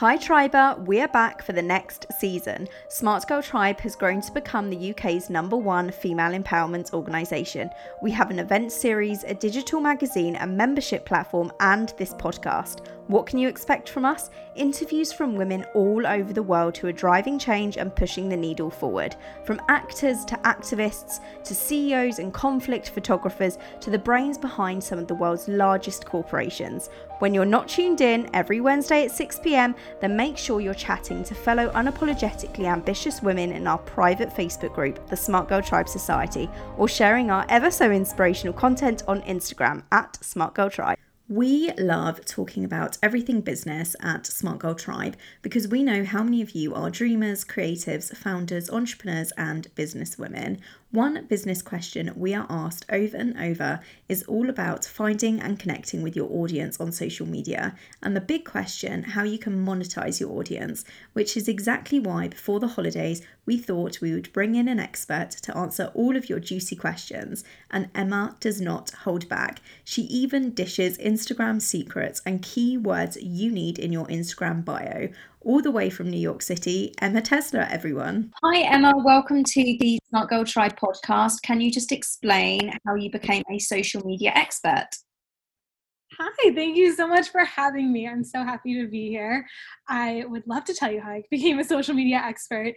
Hi Triber, we're back for the next season. Smart Girl Tribe has grown to become the UK's number one female empowerment organisation. We have an event series, a digital magazine, a membership platform, and this podcast. What can you expect from us? Interviews from women all over the world who are driving change and pushing the needle forward. From actors to activists to CEOs and conflict photographers to the brains behind some of the world's largest corporations. When you're not tuned in every Wednesday at 6 pm, then make sure you're chatting to fellow unapologetically ambitious women in our private Facebook group, the Smart Girl Tribe Society, or sharing our ever so inspirational content on Instagram at Smart Girl Tribe. We love talking about everything business at Smart Girl Tribe because we know how many of you are dreamers, creatives, founders, entrepreneurs, and business women. One business question we are asked over and over is all about finding and connecting with your audience on social media, and the big question how you can monetize your audience, which is exactly why before the holidays we thought we would bring in an expert to answer all of your juicy questions. And Emma does not hold back. She even dishes Instagram secrets and keywords you need in your Instagram bio all the way from New York City, Emma Tesla, everyone. Hi, Emma. Welcome to the Smart Girl Tribe podcast. Can you just explain how you became a social media expert? Hi, thank you so much for having me. I'm so happy to be here. I would love to tell you how I became a social media expert.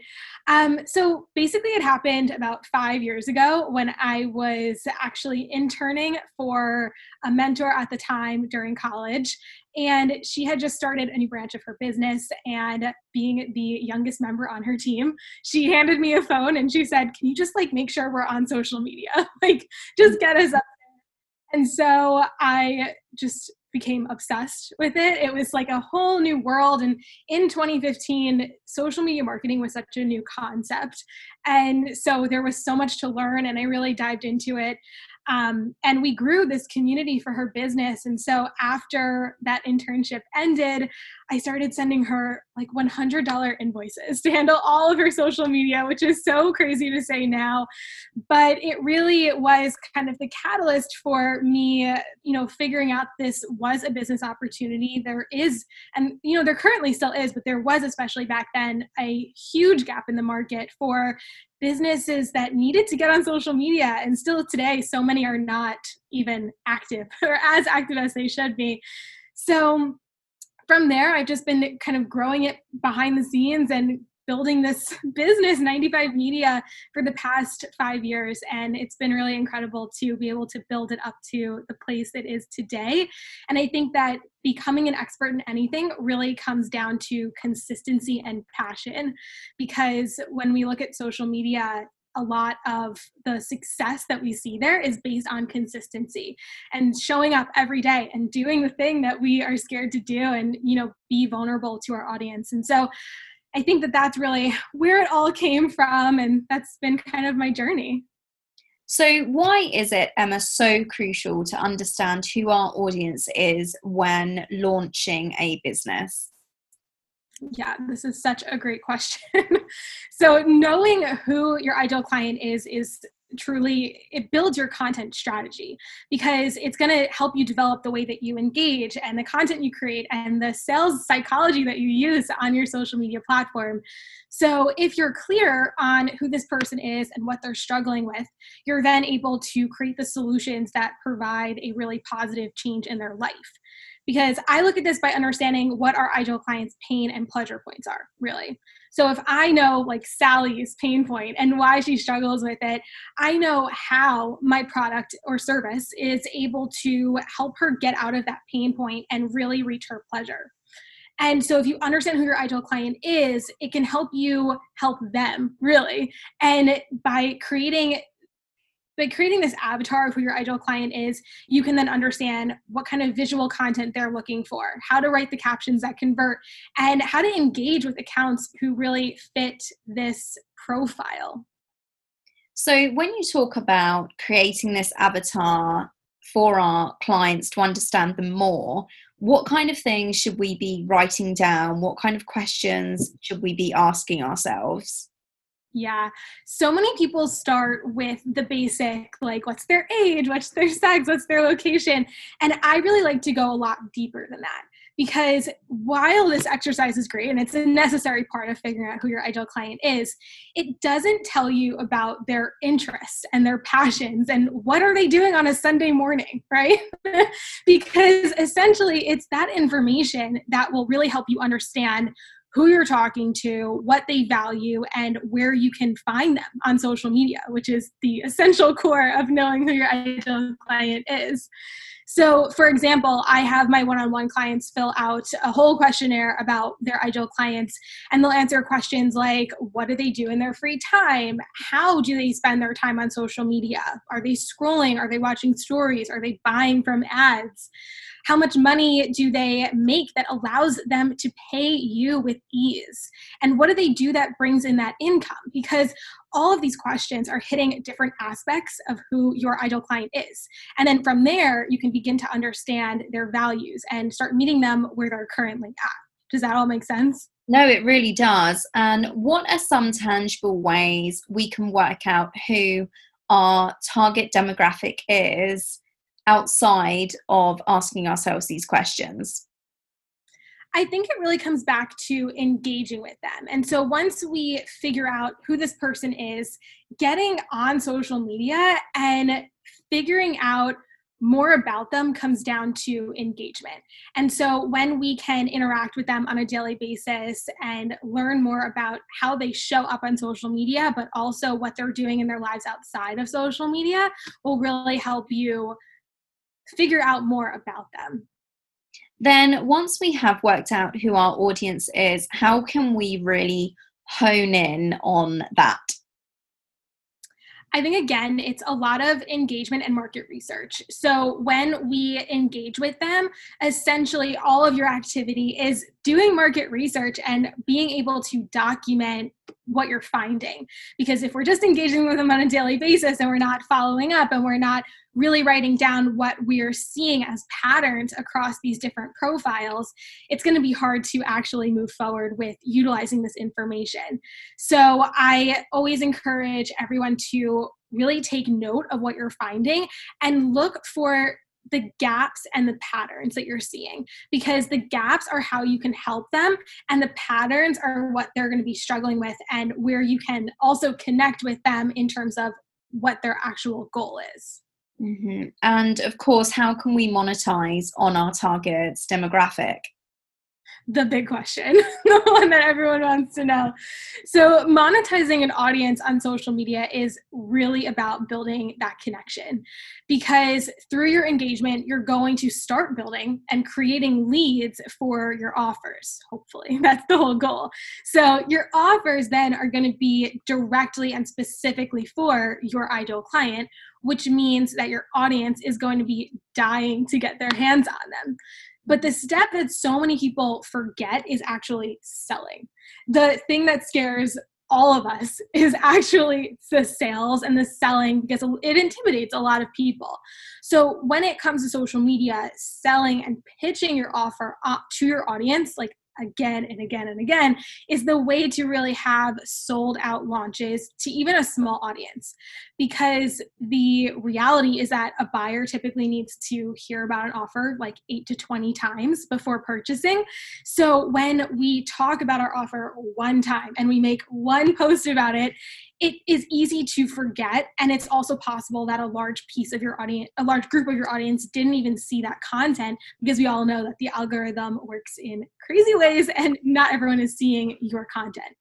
Um, so basically, it happened about five years ago when I was actually interning for a mentor at the time during college. And she had just started a new branch of her business. And being the youngest member on her team, she handed me a phone and she said, Can you just like make sure we're on social media? like, just get us up and so I just became obsessed with it. It was like a whole new world. And in 2015, social media marketing was such a new concept. And so there was so much to learn, and I really dived into it. Um, and we grew this community for her business. And so after that internship ended, I started sending her like $100 invoices to handle all of her social media, which is so crazy to say now. But it really was kind of the catalyst for me, you know, figuring out this was a business opportunity. There is, and, you know, there currently still is, but there was, especially back then, a huge gap in the market for businesses that needed to get on social media. And still today, so many are not even active or as active as they should be. So, from there, I've just been kind of growing it behind the scenes and building this business 95 media for the past five years. And it's been really incredible to be able to build it up to the place it is today. And i think that becoming an expert in anything really comes down to consistency and passion. Because when we look at social media a lot of the success that we see there is based on consistency and showing up every day and doing the thing that we are scared to do and you know be vulnerable to our audience. And so i think that that's really where it all came from and that's been kind of my journey so why is it emma so crucial to understand who our audience is when launching a business yeah, this is such a great question. so, knowing who your ideal client is is truly it builds your content strategy because it's going to help you develop the way that you engage and the content you create and the sales psychology that you use on your social media platform. So if you're clear on who this person is and what they're struggling with you're then able to create the solutions that provide a really positive change in their life because I look at this by understanding what our ideal clients' pain and pleasure points are, really. So if I know like Sally's pain point and why she struggles with it, I know how my product or service is able to help her get out of that pain point and really reach her pleasure. And so if you understand who your ideal client is, it can help you help them, really. And by creating by creating this avatar of who your ideal client is, you can then understand what kind of visual content they're looking for, how to write the captions that convert, and how to engage with accounts who really fit this profile. So, when you talk about creating this avatar for our clients to understand them more, what kind of things should we be writing down? What kind of questions should we be asking ourselves? Yeah. So many people start with the basic, like what's their age, what's their sex, what's their location. And I really like to go a lot deeper than that because while this exercise is great and it's a necessary part of figuring out who your ideal client is, it doesn't tell you about their interests and their passions and what are they doing on a Sunday morning, right? because essentially it's that information that will really help you understand who you're talking to, what they value, and where you can find them on social media, which is the essential core of knowing who your ideal client is. So, for example, I have my one on one clients fill out a whole questionnaire about their ideal clients, and they'll answer questions like what do they do in their free time? How do they spend their time on social media? Are they scrolling? Are they watching stories? Are they buying from ads? How much money do they make that allows them to pay you with ease? And what do they do that brings in that income? Because all of these questions are hitting different aspects of who your ideal client is. And then from there, you can begin to understand their values and start meeting them where they're currently at. Does that all make sense? No, it really does. And what are some tangible ways we can work out who our target demographic is outside of asking ourselves these questions? I think it really comes back to engaging with them. And so once we figure out who this person is, getting on social media and figuring out more about them comes down to engagement. And so when we can interact with them on a daily basis and learn more about how they show up on social media, but also what they're doing in their lives outside of social media, will really help you figure out more about them. Then, once we have worked out who our audience is, how can we really hone in on that? I think again, it's a lot of engagement and market research. So when we engage with them, essentially all of your activity is doing market research and being able to document what you're finding. Because if we're just engaging with them on a daily basis and we're not following up and we're not really writing down what we're seeing as patterns across these different profiles, it's going to be hard to actually move forward with utilizing this information. So I always encourage everyone to really take note of what you're finding and look for the gaps and the patterns that you're seeing because the gaps are how you can help them and the patterns are what they're going to be struggling with and where you can also connect with them in terms of what their actual goal is. Mm-hmm. And of course, how can we monetize on our target's demographic? the big question, the one that everyone wants to know. So, monetizing an audience on social media is really about building that connection because through your engagement, you're going to start building and creating leads for your offers. Hopefully, that's the whole goal. So, your offers then are going to be directly and specifically for your ideal client, which means that your audience is going to be dying to get their hands on them. But the step that so many people forget is actually selling. The thing that scares all of us is actually the sales and the selling because it intimidates a lot of people. So when it comes to social media, selling and pitching your offer to your audience, like again and again and again is the way to really have sold out launches to even a small audience. Because the reality is that a buyer typically needs to hear about an offer like 8 to 20 times before purchasing. So when we talk about our offer one time and we make one post about it it is easy to forget. And it's also possible that a large piece of your audience a large group of your audience didn't even see that content because we all know that the algorithm works in crazy ways and not everyone is seeing your content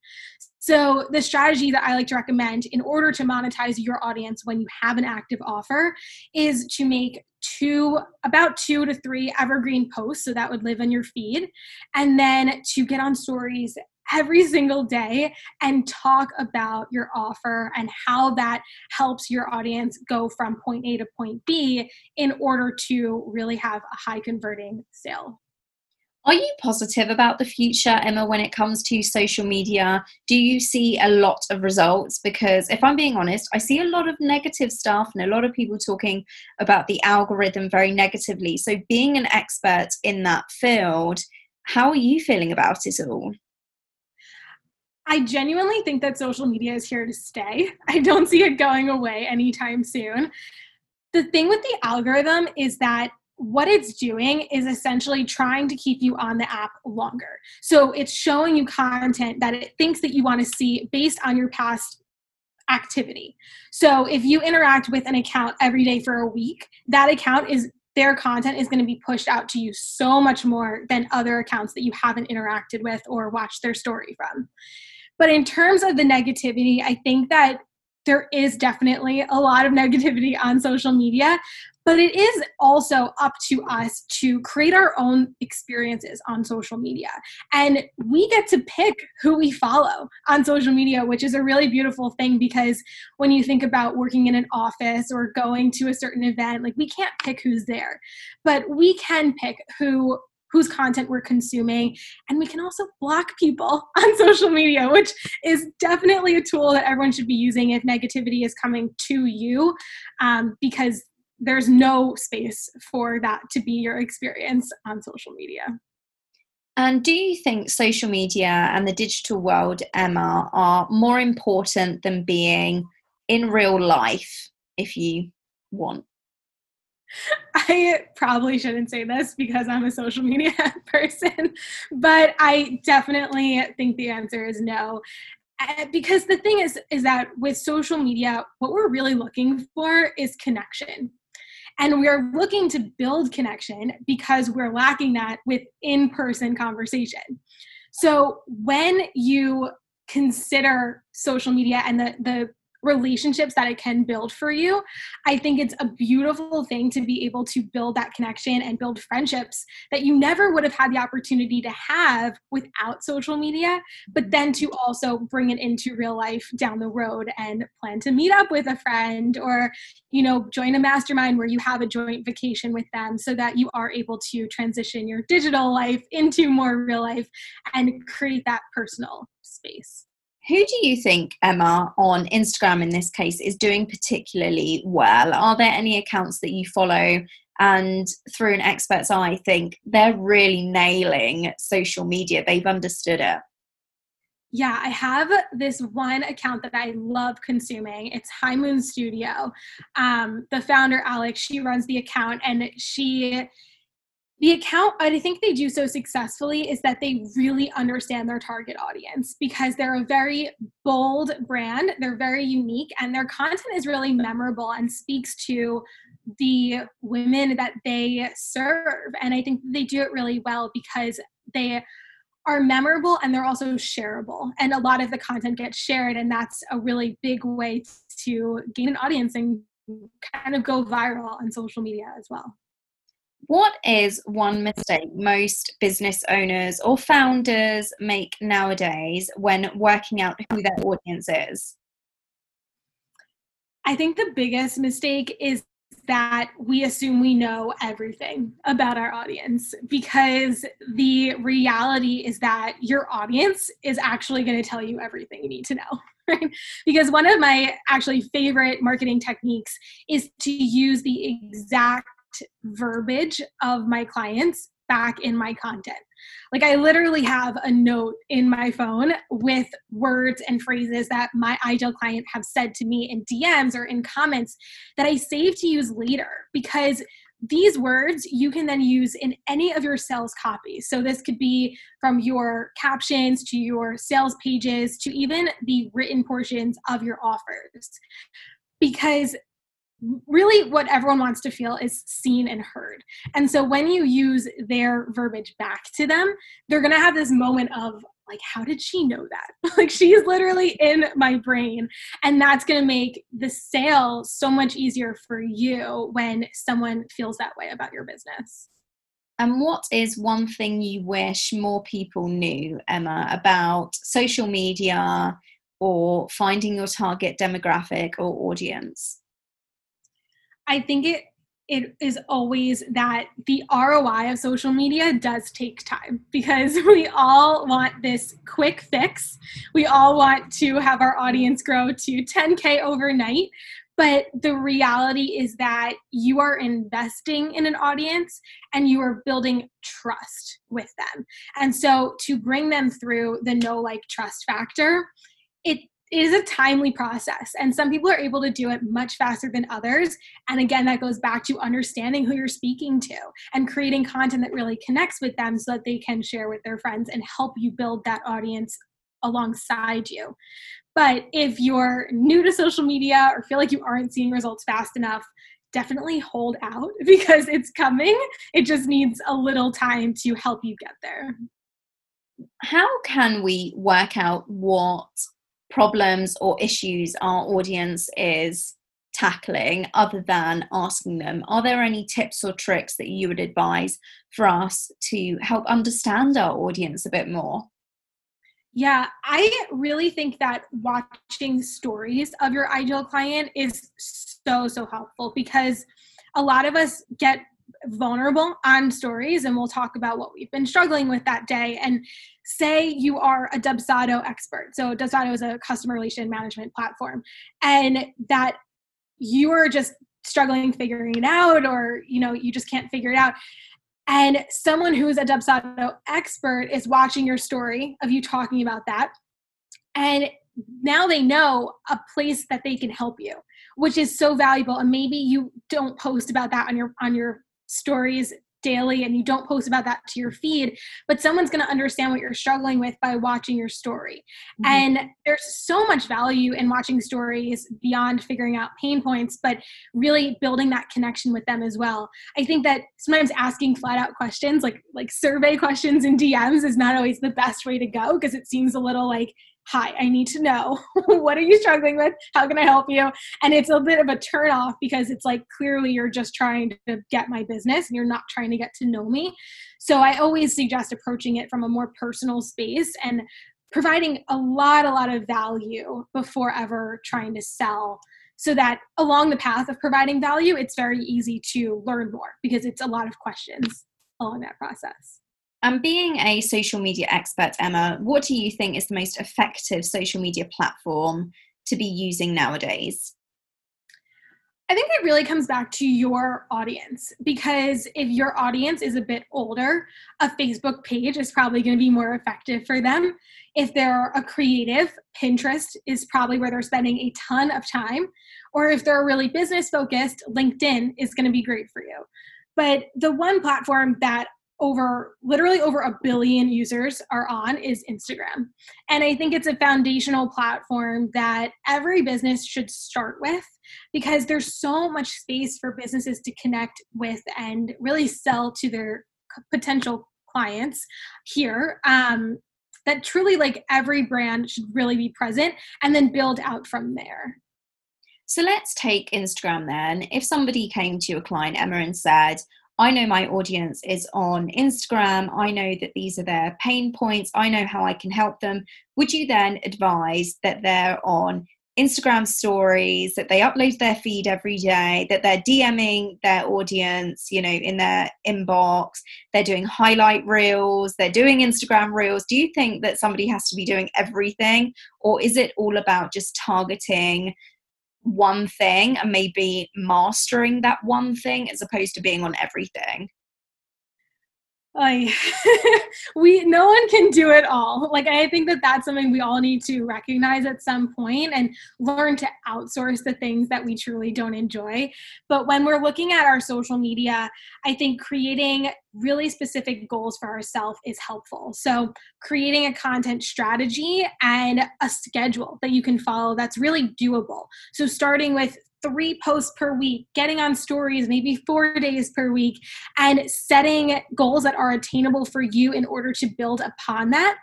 so the strategy that i like to recommend in order to monetize your audience when you have an active offer is to make two about two to three evergreen posts so that would live in your feed and then to get on stories every single day and talk about your offer and how that helps your audience go from point A to point B in order to really have a high converting sale. Are you positive about the future, Emma, when it comes to social media? Do you see a lot of results? Because if I'm being honest, I see a lot of negative stuff and a lot of people talking about the algorithm very negatively. So, being an expert in that field, how are you feeling about it all? I genuinely think that social media is here to stay. I don't see it going away anytime soon. The thing with the algorithm is that what it's doing is essentially trying to keep you on the app longer. So it's showing you content that it thinks that you want to see based on your past activity. So if you interact with an account every day for a week, that account is their content is going to be pushed out to you so much more than other accounts that you haven't interacted with or watched their story from. But in terms of the negativity, I think that there is definitely a lot of negativity on social media, but it is also up to us to create our own experiences on social media. And we get to pick who we follow on social media, which is a really beautiful thing because when you think about working in an office or going to a certain event, like we can't pick who's there, but we can pick who whose content we're consuming. And we can also block people on social media, which is definitely a tool that everyone should be using if negativity is coming to you, um, because there's no space for that to be your experience on social media. And do you think social media and the digital world, Emma, are more important than being in real life if you want? I probably shouldn't say this because I'm a social media person, but I definitely think the answer is no. Uh, because the thing is is that with social media what we're really looking for is connection and we're looking to build connection because we're lacking that with in person conversation. So when you consider social media and the, the relationships that it can build for you. I think it's a beautiful thing to be able to build that connection and build friendships that you never would have had the opportunity to have without social media, but then to also bring it into real life down the road and plan to meet up with a friend or, you know, join a mastermind where you have a joint vacation with them so that you are able to transition your digital life into more real life and create that personal space. Who do you think, Emma, on Instagram in this case, is doing particularly well? Are there any accounts that you follow and through an expert's eye think they're really nailing social media? They've understood it. Yeah, I have this one account that I love consuming. It's High Moon Studio. Um, the founder, Alex, she runs the account and she the account i think they do so successfully is that they really understand their target audience because they're a very bold brand they're very unique and their content is really memorable and speaks to the women that they serve. And i think they do it really well because they are memorable and they're also shareable. And a lot of the content gets shared and that's a really big way to gain an audience and kind of go viral on social media as well what is one mistake most business owners or founders make nowadays when working out who their audience is? I think the biggest mistake is that we assume we know everything about our audience because the reality is that your audience is actually going to tell you everything you need to know. Because one of my actually favorite marketing techniques is to use the exact verbiage of my clients back in my content. Like I literally have a note in my phone with words and phrases that my ideal client have said to me in DMs or in comments that I save to use later because these words you can then use in any of your sales copies. So this could be from your captions to your sales pages to even the written portions of your offers. Because really what everyone wants to feel is seen and heard. And so when you use their verbiage back to them, they're going to have this moment of like how did she know that? like she's literally in my brain and that's going to make the sale so much easier for you when someone feels that way about your business. And what is one thing you wish more people knew, Emma, about social media or finding your target demographic or audience? I think it it is always that the ROI of social media does take time because we all want this quick fix. We all want to have our audience grow to 10K overnight. But the reality is that you are investing in an audience and you are building trust with them. And so to bring them through the know like trust factor, it it is a timely process and some people are able to do it much faster than others. And again that goes back to understanding who you're speaking to and creating content that really connects with them so that they can share with their friends and help you build that audience alongside you. But if you're new to social media or feel like you aren't seeing results fast enough definitely hold out because it's coming. It just needs a little time to help you get there. How can we work out what problems or issues our audience is tackling other than asking them. Are there any tips or tricks that you would advise for us to help understand our audience a bit more? Yeah i really think that watching stories of your ideal client is so so helpful because a lot of us get vulnerable on stories and we'll talk about what we've been struggling with that day. And say you are a dubsado expert. So dubsado is a customer relation management platform and that you are just struggling figuring it out or you know you just can't figure it out. And someone who's a dubsado expert is watching your story of you talking about that and now they know a place that they can help you which is so valuable. And maybe you don't post about that on your on your stories daily and you don't post about that to your feed but someone's going to understand what you're struggling with by watching your story mm-hmm. and there's so much value in watching stories beyond figuring out pain points but really building that connection with them as well i think that sometimes asking flat out questions like like survey questions in dms is not always the best way to go because it seems a little like hi, I need to know what are you struggling with? How can I help you? And it's a bit of a turn off because it's like clearly you're just trying to get my business and you're not trying to get to know me. So I always suggest approaching it from a more personal space and providing a lot, a lot of value before ever trying to sell. So that along the path of providing value, it's very easy to learn more because it's a lot of questions along that process. And being a social media expert, Emma, what do you think is the most effective social media platform to be using nowadays? I think it really comes back to your audience because if your audience is a bit older, a Facebook page is probably going to be more effective for them. If they're a creative, Pinterest is probably where they're spending a ton of time. Or if they're really business focused, LinkedIn is going to be great for you. But the one platform that over literally over a billion users are on is Instagram. And I think it's a foundational platform that every business should start with because there's so much space for businesses to connect with and really sell to their potential clients here. Um, that truly, like every brand should really be present and then build out from there. So let's take Instagram then. If somebody came to your client, Emma, and said, I know my audience is on Instagram. I know that these are their pain points. I know how I can help them. Would you then advise that they're on Instagram stories, that they upload their feed every day, that they're DMing their audience, you know, in their inbox, they're doing highlight reels, they're doing Instagram reels. Do you think that somebody has to be doing everything, or is it all about just targeting one thing and maybe mastering that one thing as opposed to being on everything like we no one can do it all. Like i think that that's something we all need to recognize at some point and learn to outsource the things that we truly don't enjoy. But when we're looking at our social media i think creating really specific goals for ourselves is helpful. So creating a content strategy and a schedule that you can follow that's really doable. So starting with three posts per week, getting on stories maybe four days per week, and setting goals that are attainable for you in order to build upon that.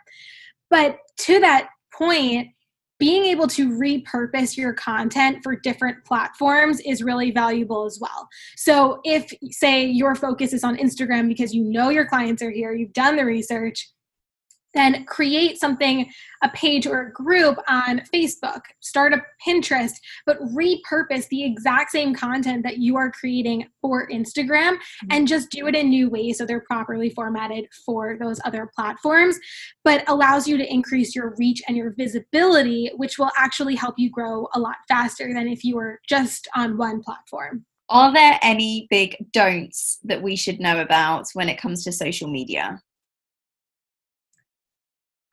But to that point, being able to repurpose your content for different platforms is really valuable as well. So, if, say, your focus is on Instagram because you know your clients are here, you've done the research, then create something, a page or a group on Facebook, start a Pinterest, but repurpose the exact same content that you are creating for Instagram mm-hmm. and just do it in new ways so they're properly formatted for those other platforms, but allows you to increase your reach and your visibility, which will actually help you grow a lot faster than if you were just on one platform. Are there any big don'ts that we should know about when it comes to social media?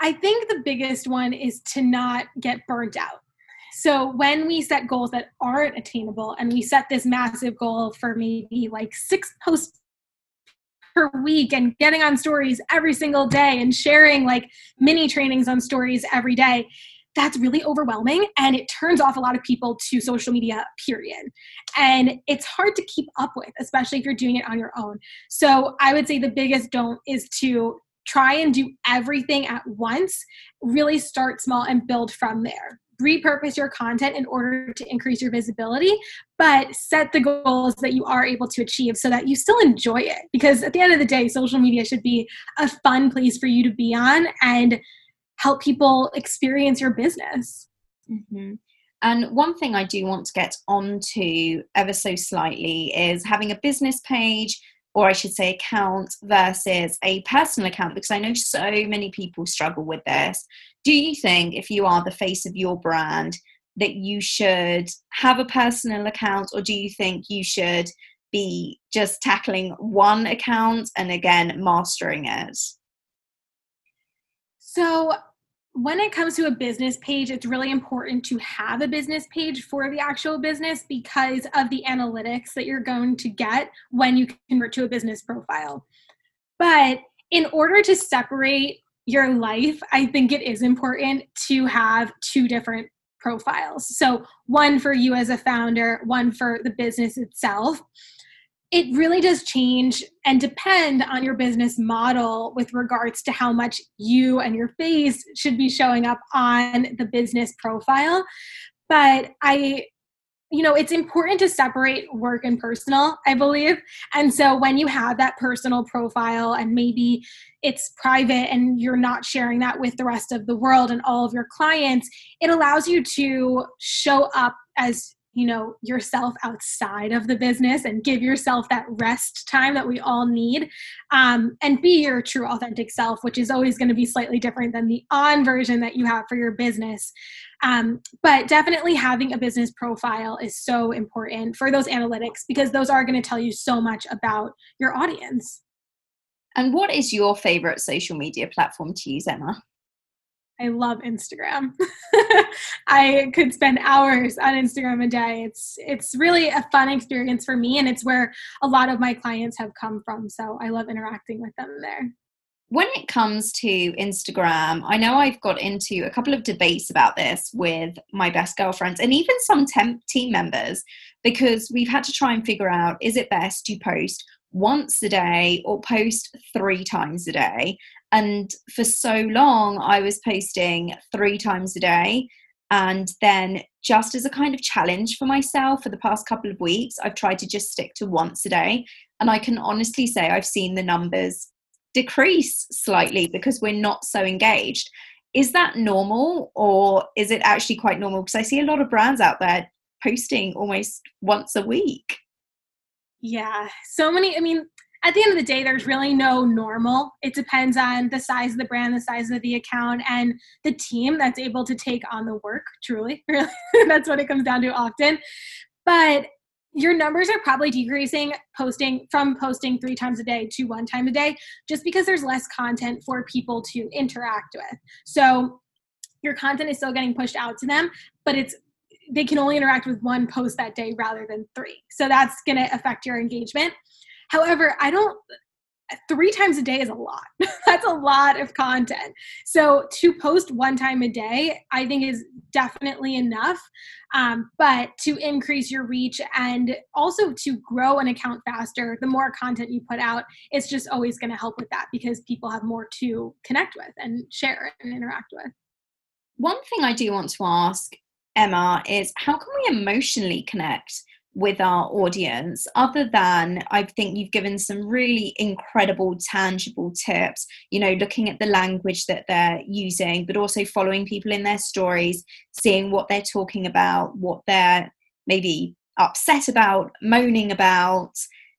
I think the biggest one is to not get burnt out. So when we set goals that aren't attainable and we set this massive goal for maybe like six posts per week and getting on stories every single day and sharing like mini trainings on stories every day, that's really overwhelming and it turns off a lot of people to social media, period. And it's hard to keep up with, especially if you're doing it on your own. So I would say the biggest don't is to try and do everything at once, really start small and build from there repurpose your content in order to increase your visibility, but set the goals that you are able to achieve so that you still enjoy it. Because at the end of the day, social media should be a fun place for you to be on and help people experience your business. Mm-hmm. And one thing I do want to get onto ever so slightly is having a business page or I should say account versus a personal account because I know so many people struggle with this. Do you think if you are the face of your brand that you should have a personal account or do you think you should be just tackling one account and again mastering it? So when it comes to a business page, it's really important to have a business page for the actual business because of the analytics that you're going to get when you convert to a business profile. But in order to separate your life, I think it is important to have two different profiles. So, one for you as a founder, one for the business itself it really does change and depend on your business model with regards to how much you and your face should be showing up on the business profile. But I you know, it's important to separate work and personal, I believe. And so when you have that personal profile and maybe it's private and you're not sharing that with the rest of the world and all of your clients, it allows you to show up as you know yourself outside of the business and give yourself that rest time that we all need um, and be your true authentic self which is always going to be slightly different than the on version that you have for your business. Um, but definitely having a business profile is so important for those analytics because those are going to tell you so much about your audience. And what is your favorite social media platform to use emma I love Instagram. I could spend hours on Instagram a day. It's it's really a fun experience for me and it's where a lot of my clients have come from. So I love interacting with them there. When it comes to Instagram, I know I've got into a couple of debates about this with my best girlfriends and even some temp team members because we've had to try and figure out is it best to post once a day or post three times a day. And for so long, I was posting three times a day. And then, just as a kind of challenge for myself for the past couple of weeks, I've tried to just stick to once a day. And I can honestly say I've seen the numbers decrease slightly because we're not so engaged. Is that normal or is it actually quite normal? Because I see a lot of brands out there posting almost once a week. Yeah, so many. I mean, at the end of the day, there's really no normal. It depends on the size of the brand, the size of the account, and the team that's able to take on the work, truly. Really, that's what it comes down to often. But your numbers are probably decreasing posting from posting three times a day to one time a day just because there's less content for people to interact with. So your content is still getting pushed out to them, but it's they can only interact with one post that day rather than three. So that's going to affect your engagement. However, I don't three times a day is a lot. That's a lot of content. So to post one time a day, I think is definitely enough. Um, but to increase your reach and also to grow an account faster, the more content you put out, it's just always going to help with that because people have more to connect with and share and interact with. One thing I do want to ask Emma, is how can we emotionally connect with our audience other than i think you've given some really incredible tangible tips you know looking at the language that they're using but also following people in their stories seeing what they're talking about what they're maybe upset about moaning about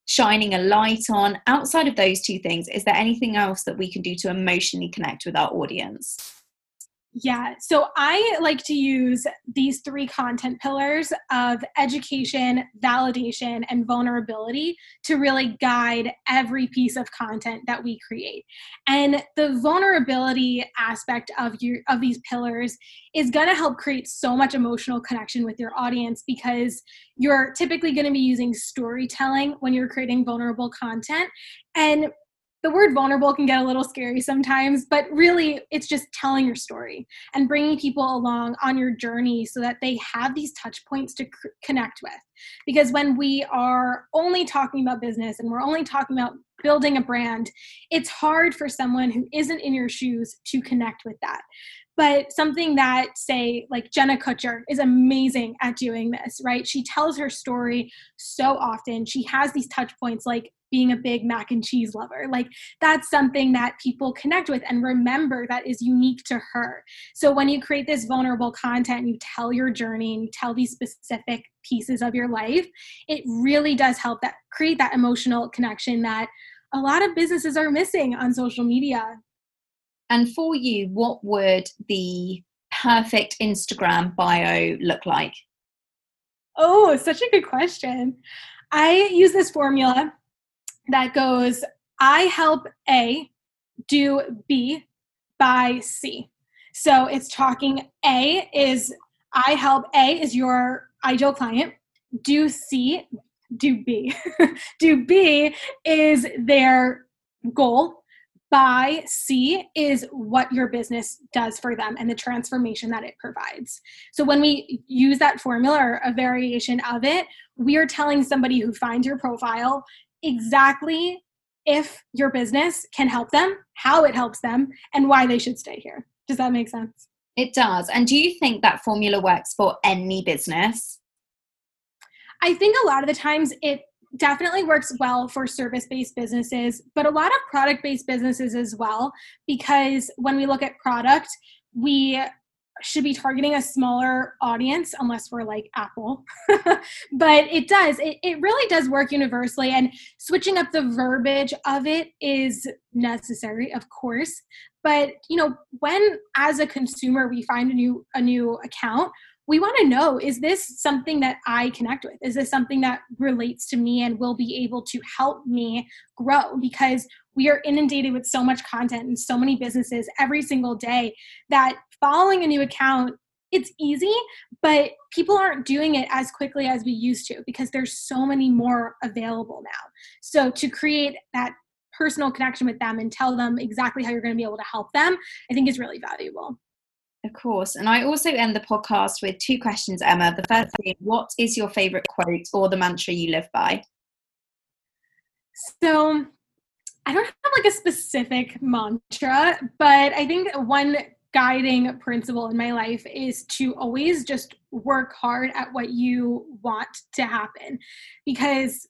shining a light on. Outside of those two things is there anything else that we can do to emotionally connect with our audience Yeah, so I like to use these three content pillars of education, validation, and vulnerability to really guide every piece of content that we create. And the vulnerability aspect of your of these pillars is going to help create so much emotional connection with your audience because you're typically going to be using storytelling when you're creating vulnerable content and the word vulnerable can get a little scary sometimes, but really it's just telling your story and bringing people along on your journey so that they have these touch points to connect with. Because when we are only talking about business and we're only talking about building a brand, it's hard for someone who isn't in your shoes to connect with that but something that say like jenna kutcher is amazing at doing this right? She tells her story so often. She has these touch points like being a big mac and cheese lover. Like that's something that people connect with and remember that is unique to her. So when you create this vulnerable content you tell your journey and you tell these specific pieces of your life it really does help that create that emotional connection that a lot of businesses are missing on social media and for you, what would the perfect Instagram bio look like? Oh, such a good question. I use this formula that goes I help A do B by C. So it's talking A is I help A is your ideal client. Do C, do B. do B is their goal by C is what your business does for them and the transformation that it provides. So when we use that formula or a variation of it, we are telling somebody who finds your profile exactly if your business can help them, how it helps them, and why they should stay here. Does that make sense? It does. And do you think that formula works for any business? I think a lot of the times it definitely works well for service based businesses, but a lot of product based businesses as well, because when we look at product, we should be targeting a smaller audience unless we're like Apple. but it does, it, it really does work universally. And switching up the verbiage of it is necessary, of course. But you know, when as a consumer we find a new a new account, we want to know is this something that I connect with? Is this something that relates to me and will be able to help me grow? Because we are inundated with so much content and so many businesses every single day that following a new account it's easy, but people aren't doing it as quickly as we used to because there's so many more available now. So to create that personal connection with them and tell them exactly how you're going to be able to help them, I think is really valuable. Of course. And I also end the podcast with two questions, Emma. The first being, what is your favorite quote or the mantra you live by? So I don't have like a specific mantra, but I think one guiding principle in my life is to always just work hard at what you want to happen because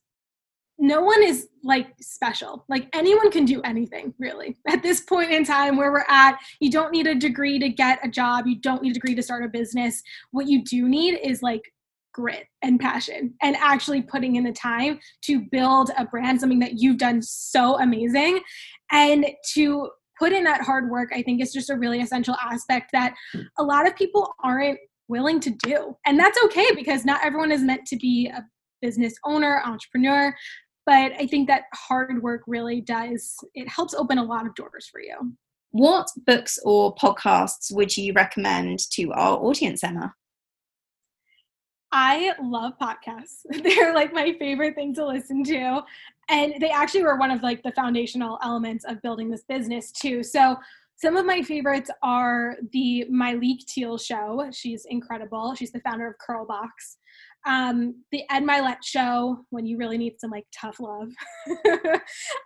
no one is like special. Like anyone can do anything, really. At this point in time where we're at, you don't need a degree to get a job, you don't need a degree to start a business. What you do need is like grit and passion and actually putting in the time to build a brand, something that you've done so amazing. And to put in that hard work, I think is just a really essential aspect that a lot of people aren't willing to do. And that's okay because not everyone is meant to be a business owner, entrepreneur but I think that hard work really does, it helps open a lot of doors for you. What books or podcasts would you recommend to our audience, Emma? I love podcasts. They're like my favorite thing to listen to. And they actually were one of like the foundational elements of building this business too. So some of my favorites are the Myleik Teal show. She's incredible. She's the founder of Curlbox um, the Ed Mylett show when you really need some like tough love.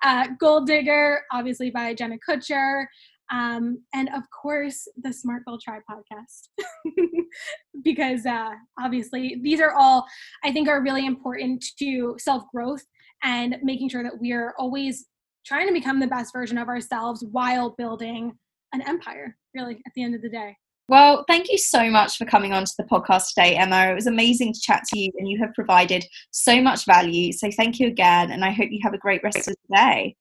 uh, Goal Digger, obviously by Jenna Kutcher. Um, and of course, the Smart Girl Tribe podcast. because uh, obviously, these are all, I think, are really important to self growth and making sure that we are always trying to become the best version of ourselves while building an empire, really, at the end of the day. Well, thank you so much for coming on to the podcast today, Emma. It was amazing to chat to you, and you have provided so much value. So, thank you again, and I hope you have a great rest of the day.